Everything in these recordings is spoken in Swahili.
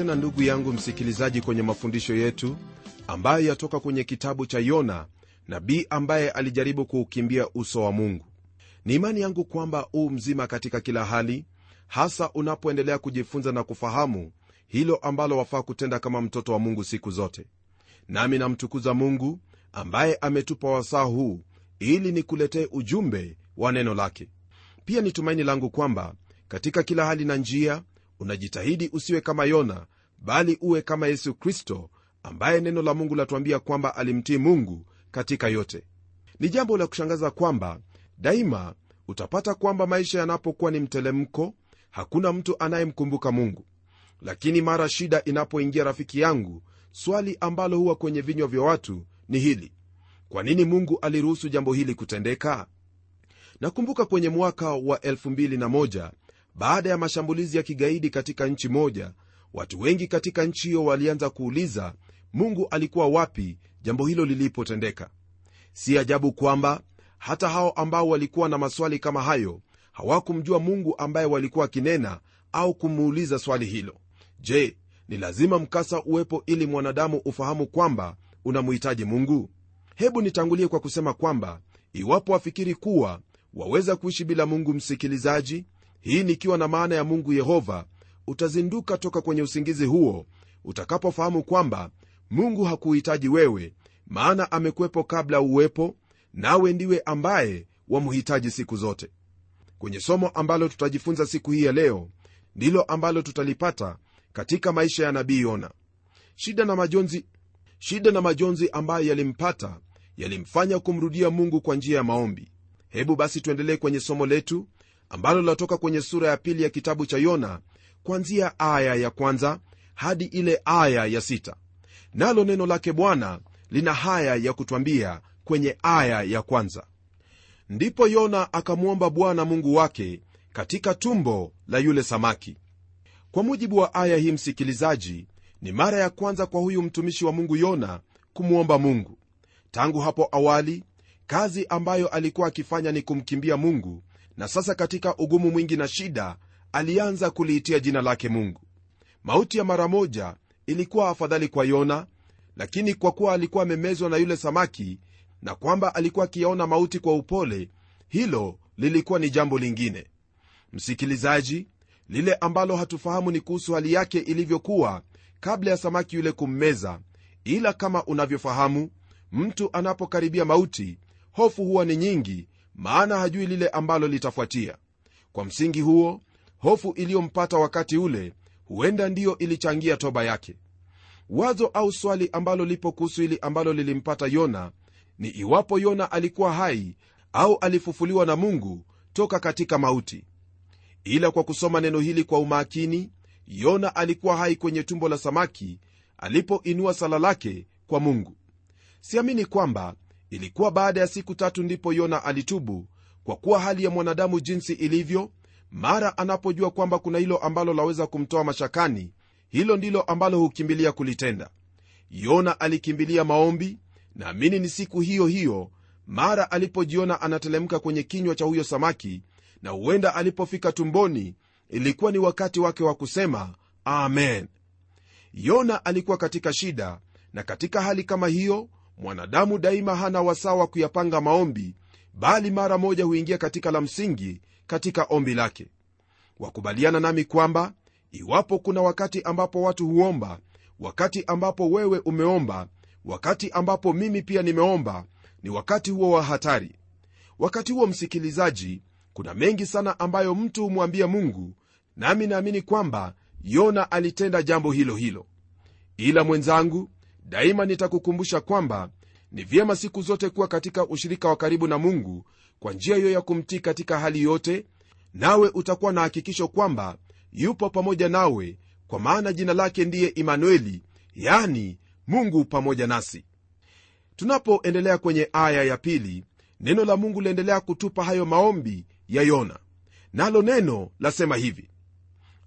tena ndugu yangu msikilizaji kwenye mafundisho yetu ambayo yatoka kwenye kitabu cha yona nabii ambaye alijaribu kuukimbia uso wa mungu. Ni imani yangu kwamba uu mzima katika kila hali hasa unapoendelea kujifunza na kufahamu hilo ambalo wafaa kutenda kama mtoto wa mungu siku zote. Nami namtukuza mungu ambaye ametupa wasaa huu ili nikuletee ujumbe wa neno lake. Pia ni tumaini langu kwamba katika kila hali na njia unajitahidi usiwe kama yona bali uwe kama yesu kristo ambaye neno la mungu latuambia kwamba alimtii mungu katika yote. Ni jambo la kushangaza kwamba daima utapata kwamba maisha yanapokuwa ni mtelemko hakuna mtu anayemkumbuka mungu. Lakini mara shida inapoingia rafiki yangu swali ambalo huwa kwenye vinywa vya watu ni hili. Kwa nini mungu aliruhusu jambo hili kutendeka? Nakumbuka kwenye mwaka wa 21 baada ya mashambulizi ya kigaidi katika nchi moja watu wengi katika nchi hiyo walianza kuuliza mungu alikuwa wapi? Jambo hilo lilipotendeka. Si ajabu kwamba hata hao ambao walikuwa na maswali kama hayo hawakumjua mungu ambaye walikuwa akinena au kumuuliza swali hilo. Je ni lazima mkasa uwepo ili mwanadamu ufahamu kwamba unamhitaji mungu? Hebu nitangulie kwa kusema kwamba iwapo wafikiri kuwa waweza kuishi bila mungu msikilizaji hii nikiwa na maana ya mungu yehova utazinduka toka kwenye usingizi huo utakapofahamu kwamba mungu hakuhitaji wewe maana amekuwepo kabla uwepo nawe ndiwe ambaye wamhitaji siku zote. Kwenye somo ambalo tutajifunza siku hii ya leo ndilo ambalo tutalipata katika maisha ya nabii yona. Shida na majonzi shida na majonzi ambayo yalimpata yalimfanya kumrudia mungu kwa njia ya maombi. Hebu basi tuendelee kwenye somo letu ambalo linatoka kwenye sura ya pili ya kitabu cha yona kwanzia aya ya kwanza hadi ile aya ya sita. Nalo neno lake bwana lina haya ya kutwambia kwenye aya ya kwanza. Ndipo yona akamwomba bwana mungu wake katika tumbo la yule samaki. Kwa mujibu wa aya hii msikilizaji ni mara ya kwanza kwa huyu mtumishi wa mungu yona kumwomba mungu. Tangu hapo awali kazi ambayo alikuwa akifanya ni kumkimbia mungu na sasa katika ugumu mwingi na shida alianza kuliitia jina lake mungu. Mauti ya mara moja ilikuwa afadhali kwa yona lakini kwa kuwa alikuwa amemezwa na yule samaki na kwamba alikuwa akiyaona mauti kwa upole hilo lilikuwa ni jambo lingine. Msikilizaji lile ambalo hatufahamu ni kuhusu hali yake ilivyokuwa kabla ya samaki yule kummeza ila kama unavyofahamu mtu anapokaribia mauti hofu huwa ni nyingi maana hajui lile ambalo litafuatia. Kwa msingi huo hofu iliyompata wakati ule huenda ndiyo ilichangia toba yake. Wazo au swali ambalo lipo kuhusu hili ambalo lilimpata yona ni iwapo yona alikuwa hai au alifufuliwa na mungu toka katika mauti. Ila kwa kusoma neno hili kwa umakini yona alikuwa hai kwenye tumbo la samaki alipoinua sala lake kwa mungu. Siamini kwamba ilikuwa baada ya siku tatu ndipo yona alitubu kwa kuwa hali ya mwanadamu jinsi ilivyo mara anapojua kwamba kuna hilo ambalo laweza kumtoa mashakani hilo ndilo ambalo hukimbilia kulitenda. Yona alikimbilia maombi naamini ni siku hiyo hiyo mara alipojiona anatelemka kwenye kinywa cha huyo samaki na huenda alipofika tumboni ilikuwa ni wakati wake wa kusema amen. Yona alikuwa katika shida na katika hali kama hiyo mwanadamu daima hana wasaa wa kuyapanga maombi bali mara moja huingia katika la msingi katika ombi lake. Wakubaliana nami kwamba iwapo kuna wakati ambapo watu huomba wakati ambapo wewe umeomba wakati ambapo mimi pia nimeomba ni wakati huo wa hatari. Wakati huo msikilizaji kuna mengi sana ambayo mtu humwambia mungu nami naamini kwamba yona alitenda jambo hilo hilo. Ila mwenzangu daima nitakukumbusha kwamba ni vyema siku zote kuwa katika ushirika wa karibu na mungu kwa njia hiyo ya kumtii katika hali yote nawe utakuwa na hakikisho kwamba yupo pamoja nawe kwa maana jina lake ndiye imanueli yani mungu pamoja nasi. Tunapoendelea kwenye aya ya pili neno la mungu liendelea kutupa hayo maombi ya yona. Nalo neno lasema hivi.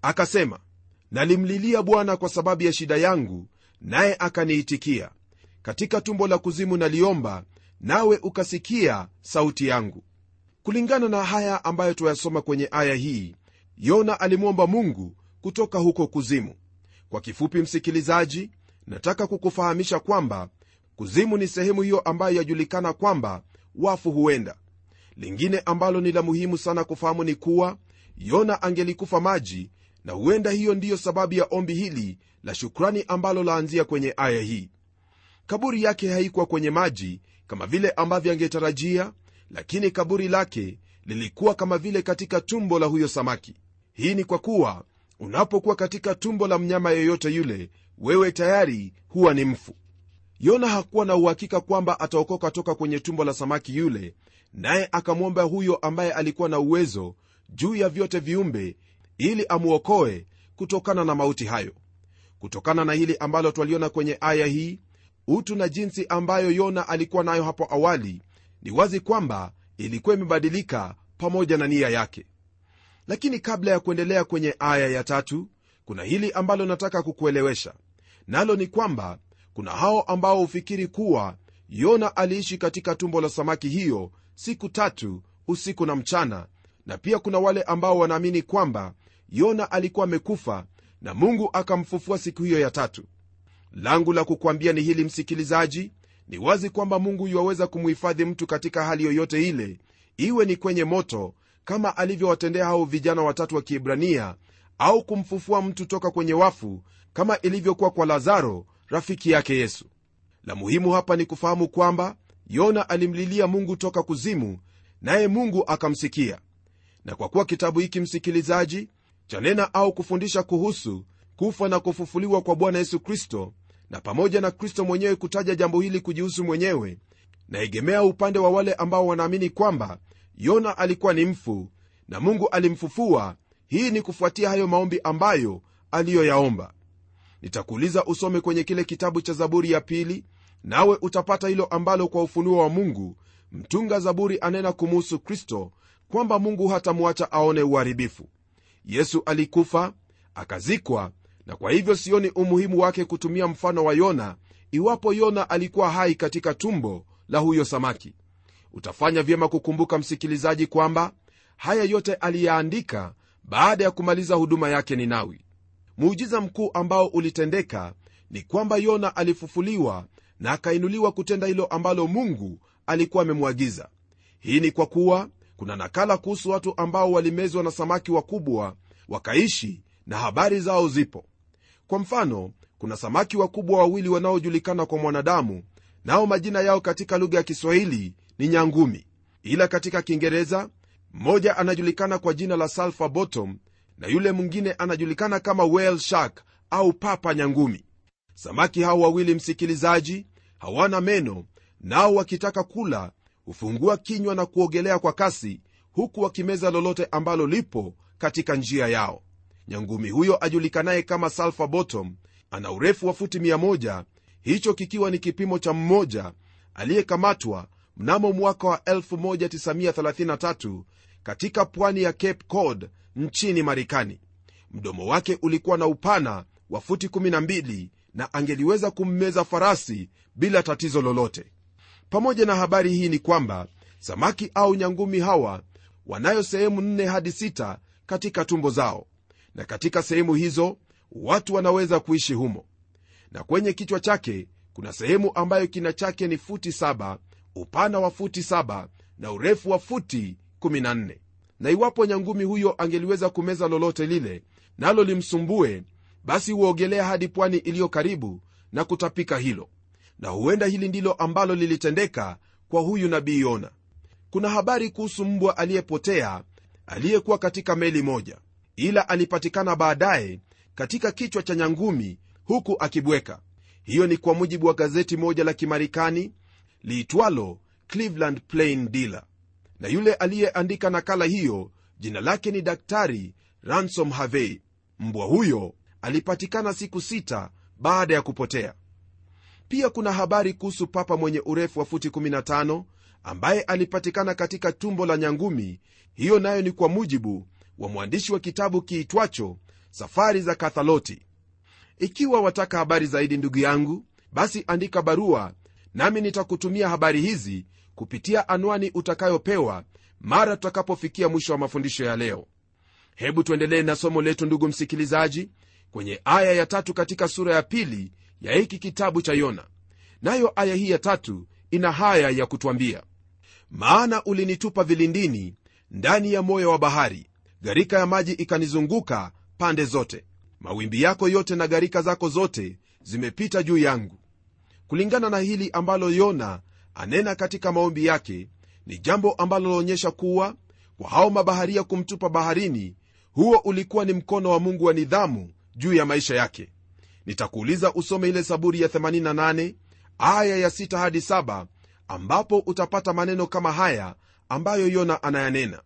Akasema nalimlilia bwana kwa sababu ya shida yangu naye akaniitikia. Katika tumbo la kuzimu naliomba nawe ukasikia sauti yangu. Kulingana na haya ambayo tuyasoma kwenye aya hii yona alimwomba mungu kutoka huko kuzimu. Kwa kifupi msikilizaji nataka kukufahamisha kwamba kuzimu ni sehemu hiyo ambayo yajulikana kwamba wafu huenda. Lingine ambalo ni la muhimu sana kufahamu ni kuwa yona angelikufa maji na huenda hiyo ndiyo sababu ya ombi hili la shukrani ambalo laanzia kwenye aya hii. Kaburi yake haikuwa kwenye maji kama vile ambavyo angetarajia lakini kaburi lake lilikuwa kama vile katika tumbo la huyo samaki. Hii ni kwa kuwa unapokuwa katika tumbo la mnyama yeyote yule wewe tayari huwa ni mfu. Yona hakuwa na uhakika kwamba ataokoka toka kwenye tumbo la samaki yule naye akamwomba huyo ambaye alikuwa na uwezo juu ya vyote viumbe ili amwokoe kutokana na mauti hayo. Kutokana na hili ambalo twaliona kwenye aya hii utu na jinsi ambayo yona alikuwa nayo hapo awali ni wazi kwamba ilikuwa imebadilika pamoja na nia yake. Lakini kabla ya kuendelea kwenye aya ya tatu kuna hili ambalo nataka kukuelewesha. Nalo ni kwamba kuna hao ambao hufikiri kuwa yona aliishi katika tumbo la samaki hiyo siku tatu usiku na mchana na pia kuna wale ambao wanaamini kwamba yona alikuwa amekufa na mungu akamfufua siku hiyo ya tatu. Langu la kukwambia ni hili msikilizaji ni wazi kwamba mungu yuwaweza kumhifadhi mtu katika hali yoyote ile iwe ni kwenye moto kama alivyowatendea hao vijana watatu wa kiebrania au kumfufua mtu toka kwenye wafu kama ilivyokuwa kwa lazaro rafiki yake yesu. La muhimu hapa ni kufahamu kwamba yona alimlilia mungu toka kuzimu naye mungu akamsikia. Na kwa kuwa kitabu hiki msikilizaji chanena au kufundisha kuhusu kufa na kufufuliwa kwa bwana yesu kristo na pamoja na kristo mwenyewe kutaja jambo hili kujihusu mwenyewe naegemea upande wa wale ambao wanaamini kwamba yona alikuwa ni mfu na mungu alimfufua hii ni kufuatia hayo maombi ambayo aliyoyaomba. Nitakuuliza usome kwenye kile kitabu cha zaburi ya pili nawe utapata hilo ambalo kwa ufunuo wa mungu mtunga zaburi anena kumuhusu kristo kwamba mungu hatamwacha aone uharibifu yesu alikufa akazikwa na kwa hivyo sioni umuhimu wake kutumia mfano wa yona iwapo yona alikuwa hai katika tumbo la huyo samaki. Utafanya vyema kukumbuka msikilizaji kwamba haya yote aliyaandika baada ya kumaliza huduma yake ninawi. Muujiza mkuu ambao ulitendeka ni kwamba yona alifufuliwa na akainuliwa kutenda hilo ambalo mungu alikuwa amemwagiza. Hii ni kwa kuwa kuna nakala kuhusu watu ambao walimezwa na samaki wakubwa wakaishi na habari zao zipo. Kwa mfano kuna samaki wakubwa wawili wanaojulikana kwa mwanadamu nao majina yao katika lugha ya kiswahili ni nyangumi. Ila katika kiingereza mmoja anajulikana kwa jina la sulfur bottom na yule mwingine anajulikana kama whale shark au papa nyangumi. Samaki hao wawili msikilizaji hawana meno nao wakitaka kula hufungua kinywa na kuogelea kwa kasi huku wakimeza lolote ambalo lipo katika njia yao. Nyangumi huyo ajulikanaye kama salfa bottom ana urefu wa futi 100 hicho kikiwa ni kipimo cha mmoja aliyekamatwa mnamo mwaka wa 1933 katika pwani ya cape cod nchini marekani. Mdomo wake ulikuwa na upana wa futi 12 na angeliweza kummeza farasi bila tatizo lolote pamoja na habari hii ni kwamba samaki au nyangumi hawa wanayo sehemu nne hadi sita katika tumbo zao. Na katika sehemu hizo watu wanaweza kuishi humo. Na kwenye kichwa chake kuna sehemu ambayo kina chake ni futi 7 upana wa futi 7 na urefu wa futi 14 na iwapo nyangumi huyo angeliweza kumeza lolote lile nalo limsumbue basi huogelea hadi pwani iliyo karibu na kutapika hilo na huenda hili ndilo ambalo lilitendeka kwa huyu nabii yona. Kuna habari kuhusu mbwa aliyepotea aliyekuwa katika meli moja ila alipatikana baadaye katika kichwa cha nyangumi huku akibweka. Hiyo ni kwa mujibu wa gazeti moja la kimarekani liitwalo cleveland plain dealer. Na yule aliyeandika nakala hiyo jina lake ni daktari ransom harvey mbwa huyo alipatikana siku sita baada ya kupotea pia kuna habari kuhusu papa mwenye urefu wa futi 15 ambaye alipatikana katika tumbo la nyangumi. Hiyo nayo ni kwa mujibu wa mwandishi wa kitabu kiitwacho safari za kathaloti. Ikiwa wataka habari zaidi ndugu yangu basi andika barua nami nitakutumia habari hizi kupitia anwani utakayopewa mara tutakapofikia mwisho wa mafundisho ya leo. Hebu tuendelee na somo letu ndugu msikilizaji kwenye aya ya tatu katika sura ya pili ya hiki kitabu cha yona. Nayo aya hii ya tatu ina haya ya kutwambia maana ulinitupa vilindini ndani ya moyo wa bahari gharika ya maji ikanizunguka pande zote. Mawimbi yako yote na gharika zako zote zimepita juu yangu. Kulingana na hili ambalo yona anena katika maombi yake ni jambo ambalo laonyesha kuwa kwa hao mabaharia kumtupa baharini huo ulikuwa ni mkono wa mungu wa nidhamu juu ya maisha yake nitakuuliza usome ile saburi ya 88 aya ya 6 hadi 7 ambapo utapata maneno kama haya ambayo yona anayanena.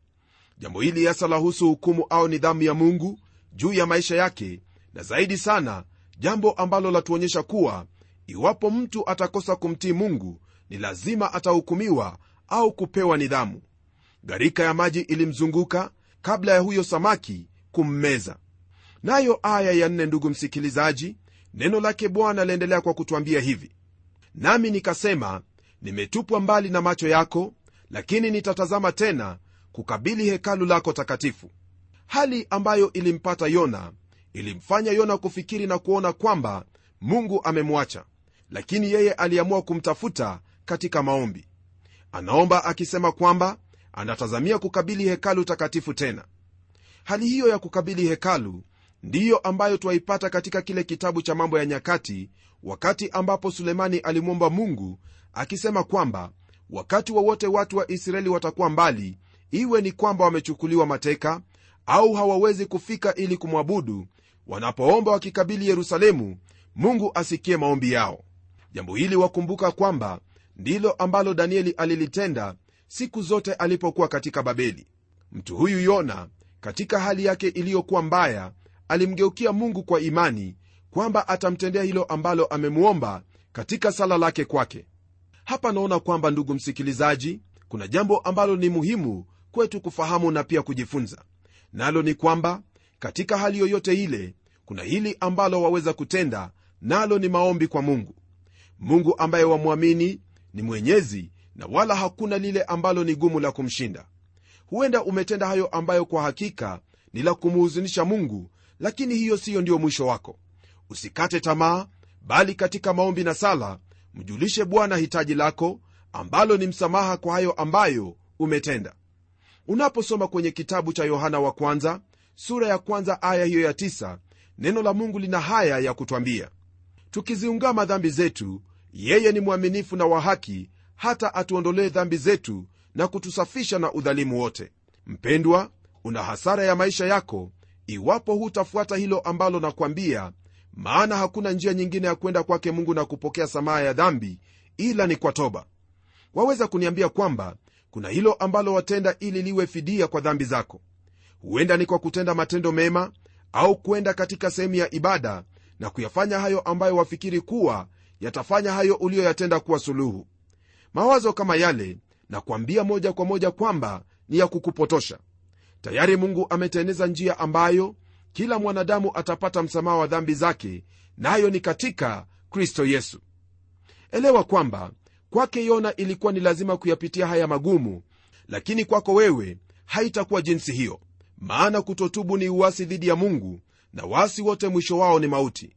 Jambo hili hasa lahusu hukumu au nidhamu ya mungu juu ya maisha yake na zaidi sana jambo ambalo latuonyesha kuwa iwapo mtu atakosa kumtii mungu ni lazima atahukumiwa au kupewa nidhamu. Gharika ya maji ilimzunguka kabla ya huyo samaki kummeza. Nayo aya ya nne ndugu msikilizaji neno lake bwana laendelea kwa kutwambia hivi. Nami nikasema nimetupwa mbali na macho yako lakini nitatazama tena kukabili hekalu lako takatifu. Hali ambayo ilimpata yona ilimfanya yona kufikiri na kuona kwamba mungu amemwacha lakini yeye aliamua kumtafuta katika maombi. Anaomba akisema kwamba anatazamia kukabili hekalu takatifu tena. Hali hiyo ya kukabili hekalu ndiyo ambayo twaipata katika kile kitabu cha mambo ya nyakati wakati ambapo sulemani alimwomba mungu akisema kwamba wakati wowote wa watu wa israeli watakuwa mbali iwe ni kwamba wamechukuliwa mateka au hawawezi kufika ili kumwabudu wanapoomba wakikabili yerusalemu mungu asikie maombi yao. Jambo hili wakumbuka kwamba ndilo ambalo danieli alilitenda siku zote alipokuwa katika babeli. Mtu huyu yona katika hali yake iliyokuwa mbaya alimgeukia mungu kwa imani kwamba atamtendea hilo ambalo amemwomba katika sala lake kwake. Hapa naona kwamba ndugu msikilizaji kuna jambo ambalo ni muhimu kwetu kufahamu na pia kujifunza. Nalo ni kwamba katika hali yoyote ile kuna hili ambalo waweza kutenda nalo ni maombi kwa mungu. Mungu ambaye wamwamini ni mwenyezi na wala hakuna lile ambalo ni gumu la kumshinda. Huenda umetenda hayo ambayo kwa hakika ni la kumuhuzunisha mungu lakini hiyo siyo ndiyo mwisho wako. Usikate tamaa bali katika maombi na sala mjulishe bwana hitaji lako ambalo ni msamaha kwa hayo ambayo umetenda. Unaposoma kwenye kitabu cha yohana wa kwanza sura ya kwanza aya hiyo ya tisa, neno la mungu lina haya ya kutwambia. Tukiziungama dhambi zetu yeye ni mwaminifu na wa haki hata atuondolee dhambi zetu na kutusafisha na udhalimu wote. Mpendwa una hasara ya maisha yako iwapo hutafuata hilo ambalo nakwambia maana hakuna njia nyingine ya kwenda kwake mungu na kupokea samaha ya dhambi ila ni kwa toba. Waweza kuniambia kwamba kuna hilo ambalo watenda ili liwe fidia kwa dhambi zako. Huenda ni kwa kutenda matendo mema au kwenda katika sehemu ya ibada na kuyafanya hayo ambayo wafikiri kuwa yatafanya hayo uliyoyatenda kuwa suluhu. Mawazo kama yale na kuambia moja kwa moja kwamba ni ya kukupotosha tayari mungu ameteneza njia ambayo kila mwanadamu atapata msamaha wa dhambi zake nayo na ni katika kristo yesu. Elewa kwamba kwake yona ilikuwa ni lazima kuyapitia haya magumu lakini kwako wewe haitakuwa jinsi hiyo. Maana kutotubu ni uwasi dhidi ya mungu na wasi wote mwisho wao ni mauti.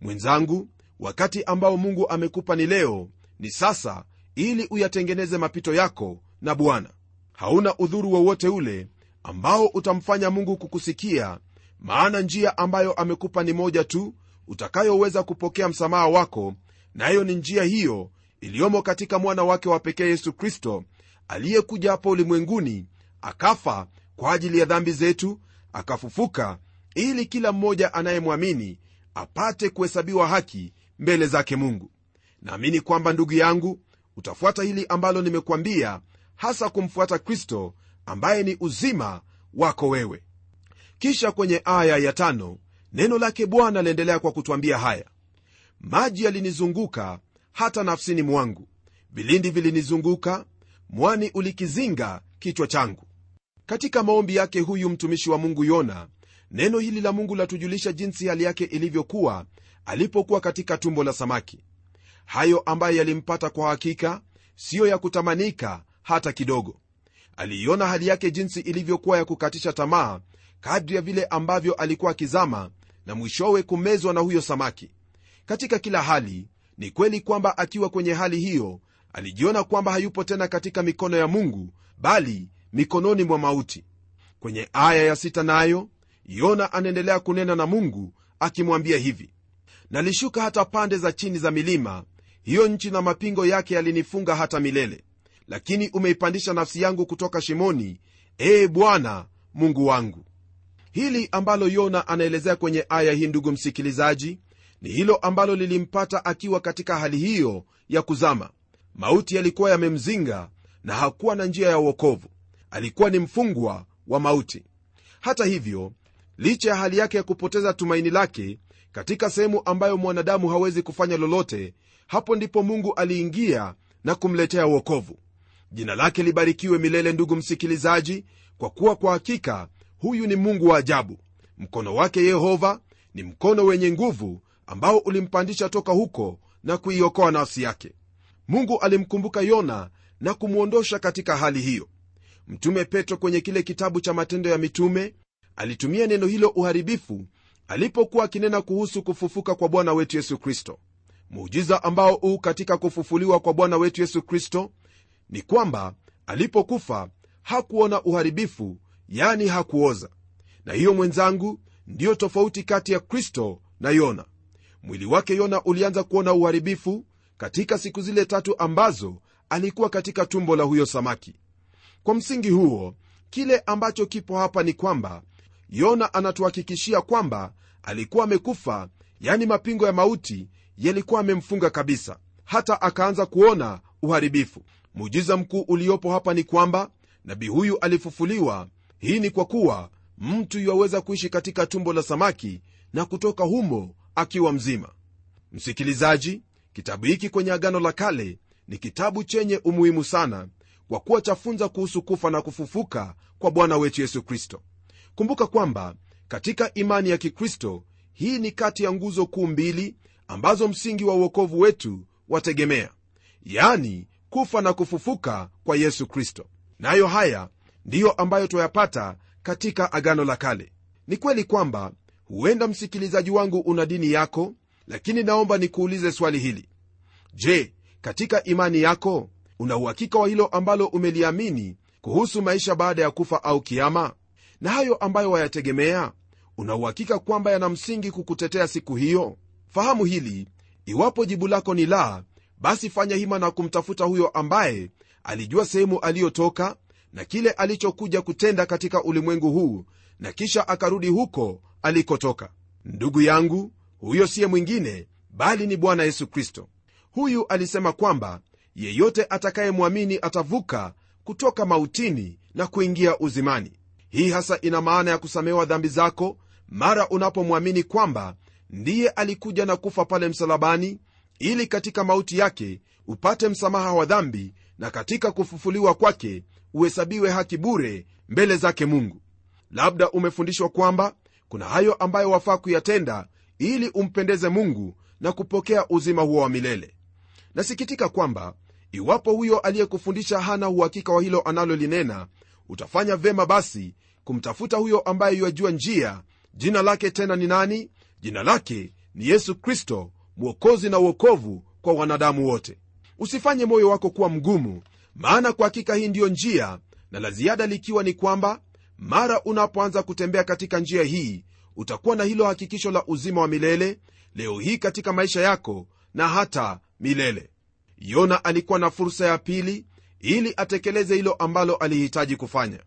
Mwenzangu wakati ambao mungu amekupa ni leo ni sasa ili uyatengeneze mapito yako na bwana. Hauna udhuru wowote ule ambao utamfanya mungu kukusikia maana njia ambayo amekupa ni moja tu utakayoweza kupokea msamaha wako nayo na ni njia hiyo iliyomo katika mwana wake wa pekee yesu kristo aliyekuja hapa ulimwenguni akafa kwa ajili ya dhambi zetu akafufuka ili kila mmoja anayemwamini apate kuhesabiwa haki mbele zake mungu. Naamini kwamba ndugu yangu utafuata hili ambalo nimekwambia hasa kumfuata kristo ambaye ni uzima wako wewe. Kisha kwenye aya ya tano neno lake bwana aliendelea kwa kutwambia haya. Maji yalinizunguka hata nafsini mwangu. Vilindi vilinizunguka mwani ulikizinga kichwa changu. Katika maombi yake huyu mtumishi wa mungu yona neno hili la mungu latujulisha jinsi hali yake ilivyokuwa alipokuwa katika tumbo la samaki. Hayo ambayo yalimpata kwa hakika siyo ya kutamanika hata kidogo aliiona hali yake jinsi ilivyokuwa ya kukatisha tamaa kadri ya vile ambavyo alikuwa akizama na mwishowe kumezwa na huyo samaki. Katika kila hali ni kweli kwamba akiwa kwenye hali hiyo alijiona kwamba hayupo tena katika mikono ya mungu bali mikononi mwa mauti. Kwenye aya ya sita nayo yona anaendelea kunena na mungu akimwambia hivi nalishuka hata pande za chini za milima hiyo nchi na mapingo yake yalinifunga hata milele lakini umeipandisha nafsi yangu kutoka shimoni ee bwana mungu wangu. Hili ambalo yona anaelezea kwenye aya hii ndugu msikilizaji ni hilo ambalo lilimpata akiwa katika hali hiyo ya kuzama. Mauti yalikuwa yamemzinga na hakuwa na njia ya uokovu alikuwa ni mfungwa wa mauti. Hata hivyo licha ya hali yake ya kupoteza tumaini lake katika sehemu ambayo mwanadamu hawezi kufanya lolote hapo ndipo mungu aliingia na kumletea uokovu jina lake libarikiwe milele ndugu msikilizaji kwa kuwa kwa hakika huyu ni mungu wa ajabu. Mkono wake yehova ni mkono wenye nguvu ambao ulimpandisha toka huko na kuiokoa nafsi yake. Mungu alimkumbuka yona na kumwondosha katika hali hiyo. Mtume petro kwenye kile kitabu cha matendo ya mitume alitumia neno hilo uharibifu alipokuwa akinena kuhusu kufufuka kwa bwana wetu yesu kristo. Muujiza ambao huu katika kufufuliwa kwa bwana wetu yesu kristo ni kwamba alipokufa hakuona uharibifu yani hakuoza. Na hiyo mwenzangu ndiyo tofauti kati ya kristo na yona. Mwili wake yona ulianza kuona uharibifu katika siku zile tatu ambazo alikuwa katika tumbo la huyo samaki. Kwa msingi huo kile ambacho kipo hapa ni kwamba yona anatuhakikishia kwamba alikuwa amekufa yani mapingo ya mauti yalikuwa amemfunga kabisa. Hata akaanza kuona uharibifu. Muujiza mkuu uliopo hapa ni kwamba nabii huyu alifufuliwa. Hii ni kwa kuwa mtu yuwaweza kuishi katika tumbo la samaki na kutoka humo akiwa mzima. Msikilizaji kitabu hiki kwenye agano la kale ni kitabu chenye umuhimu sana kwa kuwa chafunza kuhusu kufa na kufufuka kwa bwana wetu yesu kristo. Kumbuka kwamba katika imani ya kikristo hii ni kati ya nguzo kuu mbili ambazo msingi wa uokovu wetu wategemea yani kufa na kufufuka kwa yesu kristo. Nayo haya ndiyo ambayo twayapata katika agano la kale. Ni kweli kwamba huenda msikilizaji wangu una dini yako lakini naomba nikuulize swali hili. Je katika imani yako una uhakika wa hilo ambalo umeliamini kuhusu maisha baada ya kufa au kiama? Na hayo ambayo wayategemea una uhakika kwamba yana msingi kukutetea siku hiyo? Fahamu hili iwapo jibu lako ni la basi fanya hima na kumtafuta huyo ambaye alijua sehemu aliyotoka na kile alichokuja kutenda katika ulimwengu huu na kisha akarudi huko alikotoka. Ndugu yangu huyo siye mwingine bali ni bwana yesu kristo. Huyu alisema kwamba yeyote atakayemwamini atavuka kutoka mautini na kuingia uzimani. Hii hasa ina maana ya kusamehewa dhambi zako mara unapomwamini kwamba ndiye alikuja na kufa pale msalabani ili katika mauti yake upate msamaha wa dhambi na katika kufufuliwa kwake uhesabiwe haki bure mbele zake mungu. Labda umefundishwa kwamba kuna hayo ambayo wafaa kuyatenda ili umpendeze mungu na kupokea uzima huo wa milele. Nasikitika kwamba iwapo huyo aliyekufundisha hana uhakika wa hilo analolinena utafanya vema basi kumtafuta huyo ambaye yuajua njia jina lake tena ni nani? Jina lake ni yesu kristo mwokozi na uokovu kwa wanadamu wote. Usifanye moyo wako kuwa mgumu maana kwa hakika hii ndiyo njia na la ziada likiwa ni kwamba mara unapoanza kutembea katika njia hii utakuwa na hilo hakikisho la uzima wa milele leo hii katika maisha yako na hata milele. Yona alikuwa na fursa ya pili ili atekeleze hilo ambalo alihitaji kufanya.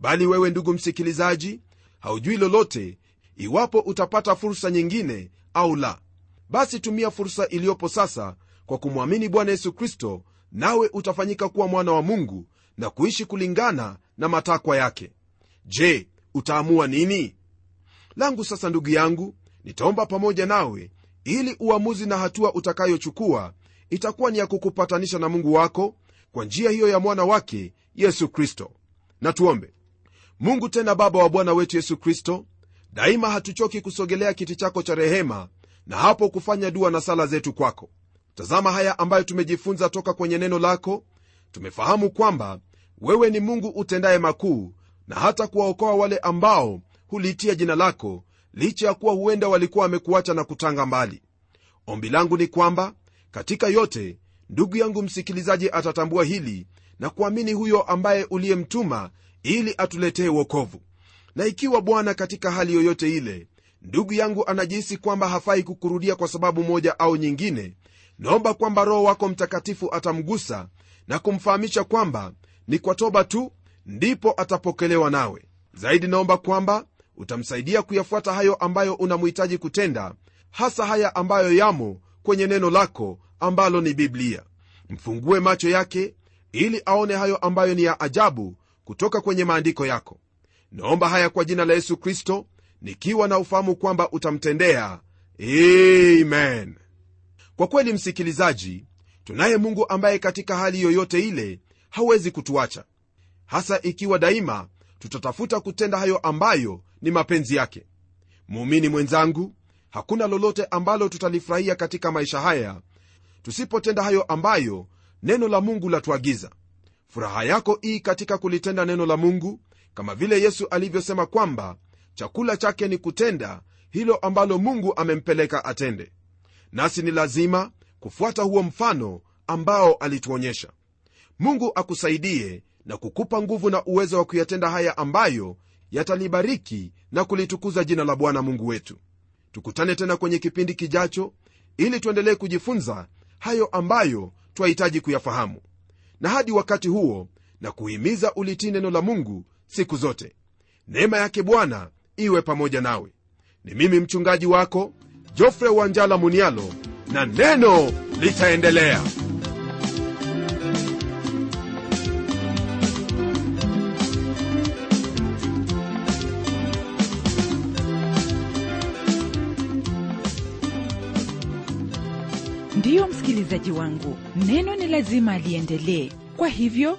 Bali wewe ndugu msikilizaji haujui lolote iwapo utapata fursa nyingine au la basi tumia fursa iliyopo sasa kwa kumwamini bwana yesu kristo nawe utafanyika kuwa mwana wa mungu na kuishi kulingana na matakwa yake. Je utaamua nini? Langu sasa ndugu yangu nitaomba pamoja nawe ili uamuzi na hatua utakayochukua itakuwa ni ya kukupatanisha na mungu wako kwa njia hiyo ya mwana wake yesu kristo. Na tuombe. Mungu tena baba wa bwana wetu yesu kristo daima hatuchoki kusogelea kiti chako cha rehema na hapo kufanya dua na sala zetu kwako. Tazama haya ambayo tumejifunza toka kwenye neno lako. Tumefahamu kwamba wewe ni mungu utendaye makuu na hata kuwaokoa wale ambao huliitia jina lako licha ya kuwa huenda walikuwa wamekuacha na kutanga mbali. Ombi langu ni kwamba katika yote ndugu yangu msikilizaji atatambua hili na kuamini huyo ambaye uliyemtuma ili atuletee wokovu. Na ikiwa bwana katika hali yoyote ile ndugu yangu anajihisi kwamba hafai kukurudia kwa sababu moja au nyingine. Naomba kwamba roho wako mtakatifu atamgusa na kumfahamisha kwamba ni kwa toba tu ndipo atapokelewa nawe. Zaidi naomba kwamba utamsaidia kuyafuata hayo ambayo unamhitaji kutenda hasa haya ambayo yamo kwenye neno lako ambalo ni biblia. Mfungue macho yake ili aone hayo ambayo ni ya ajabu kutoka kwenye maandiko yako. Naomba haya kwa jina la yesu kristo nikiwa na ufahamu kwamba utamtendea. Amen. Kwa kweli msikilizaji tunaye mungu ambaye katika hali yoyote ile hawezi kutuacha. Hasa ikiwa daima tutatafuta kutenda hayo ambayo ni mapenzi yake. Muumini mwenzangu hakuna lolote ambalo tutalifurahia katika maisha haya tusipotenda hayo ambayo neno la mungu latuagiza furaha yako ii katika kulitenda neno la mungu kama vile yesu alivyosema kwamba chakula chake ni kutenda hilo ambalo mungu amempeleka atende. Nasi ni lazima kufuata huo mfano ambao alituonyesha. Mungu akusaidie na kukupa nguvu na uwezo wa kuyatenda haya ambayo yatalibariki na kulitukuza jina la bwana mungu wetu. Tukutane tena kwenye kipindi kijacho ili tuendelee kujifunza hayo ambayo twahitaji kuyafahamu. Na hadi wakati huo na kuhimiza ulitii neno la mungu siku zote. Neema yake bwana iwe pamoja nawe. Ni mimi mchungaji wako jofre wanjala munialo na neno litaendelea. Ndiyo msikilizaji wangu neno ni lazima liendelee. Kwa hivyo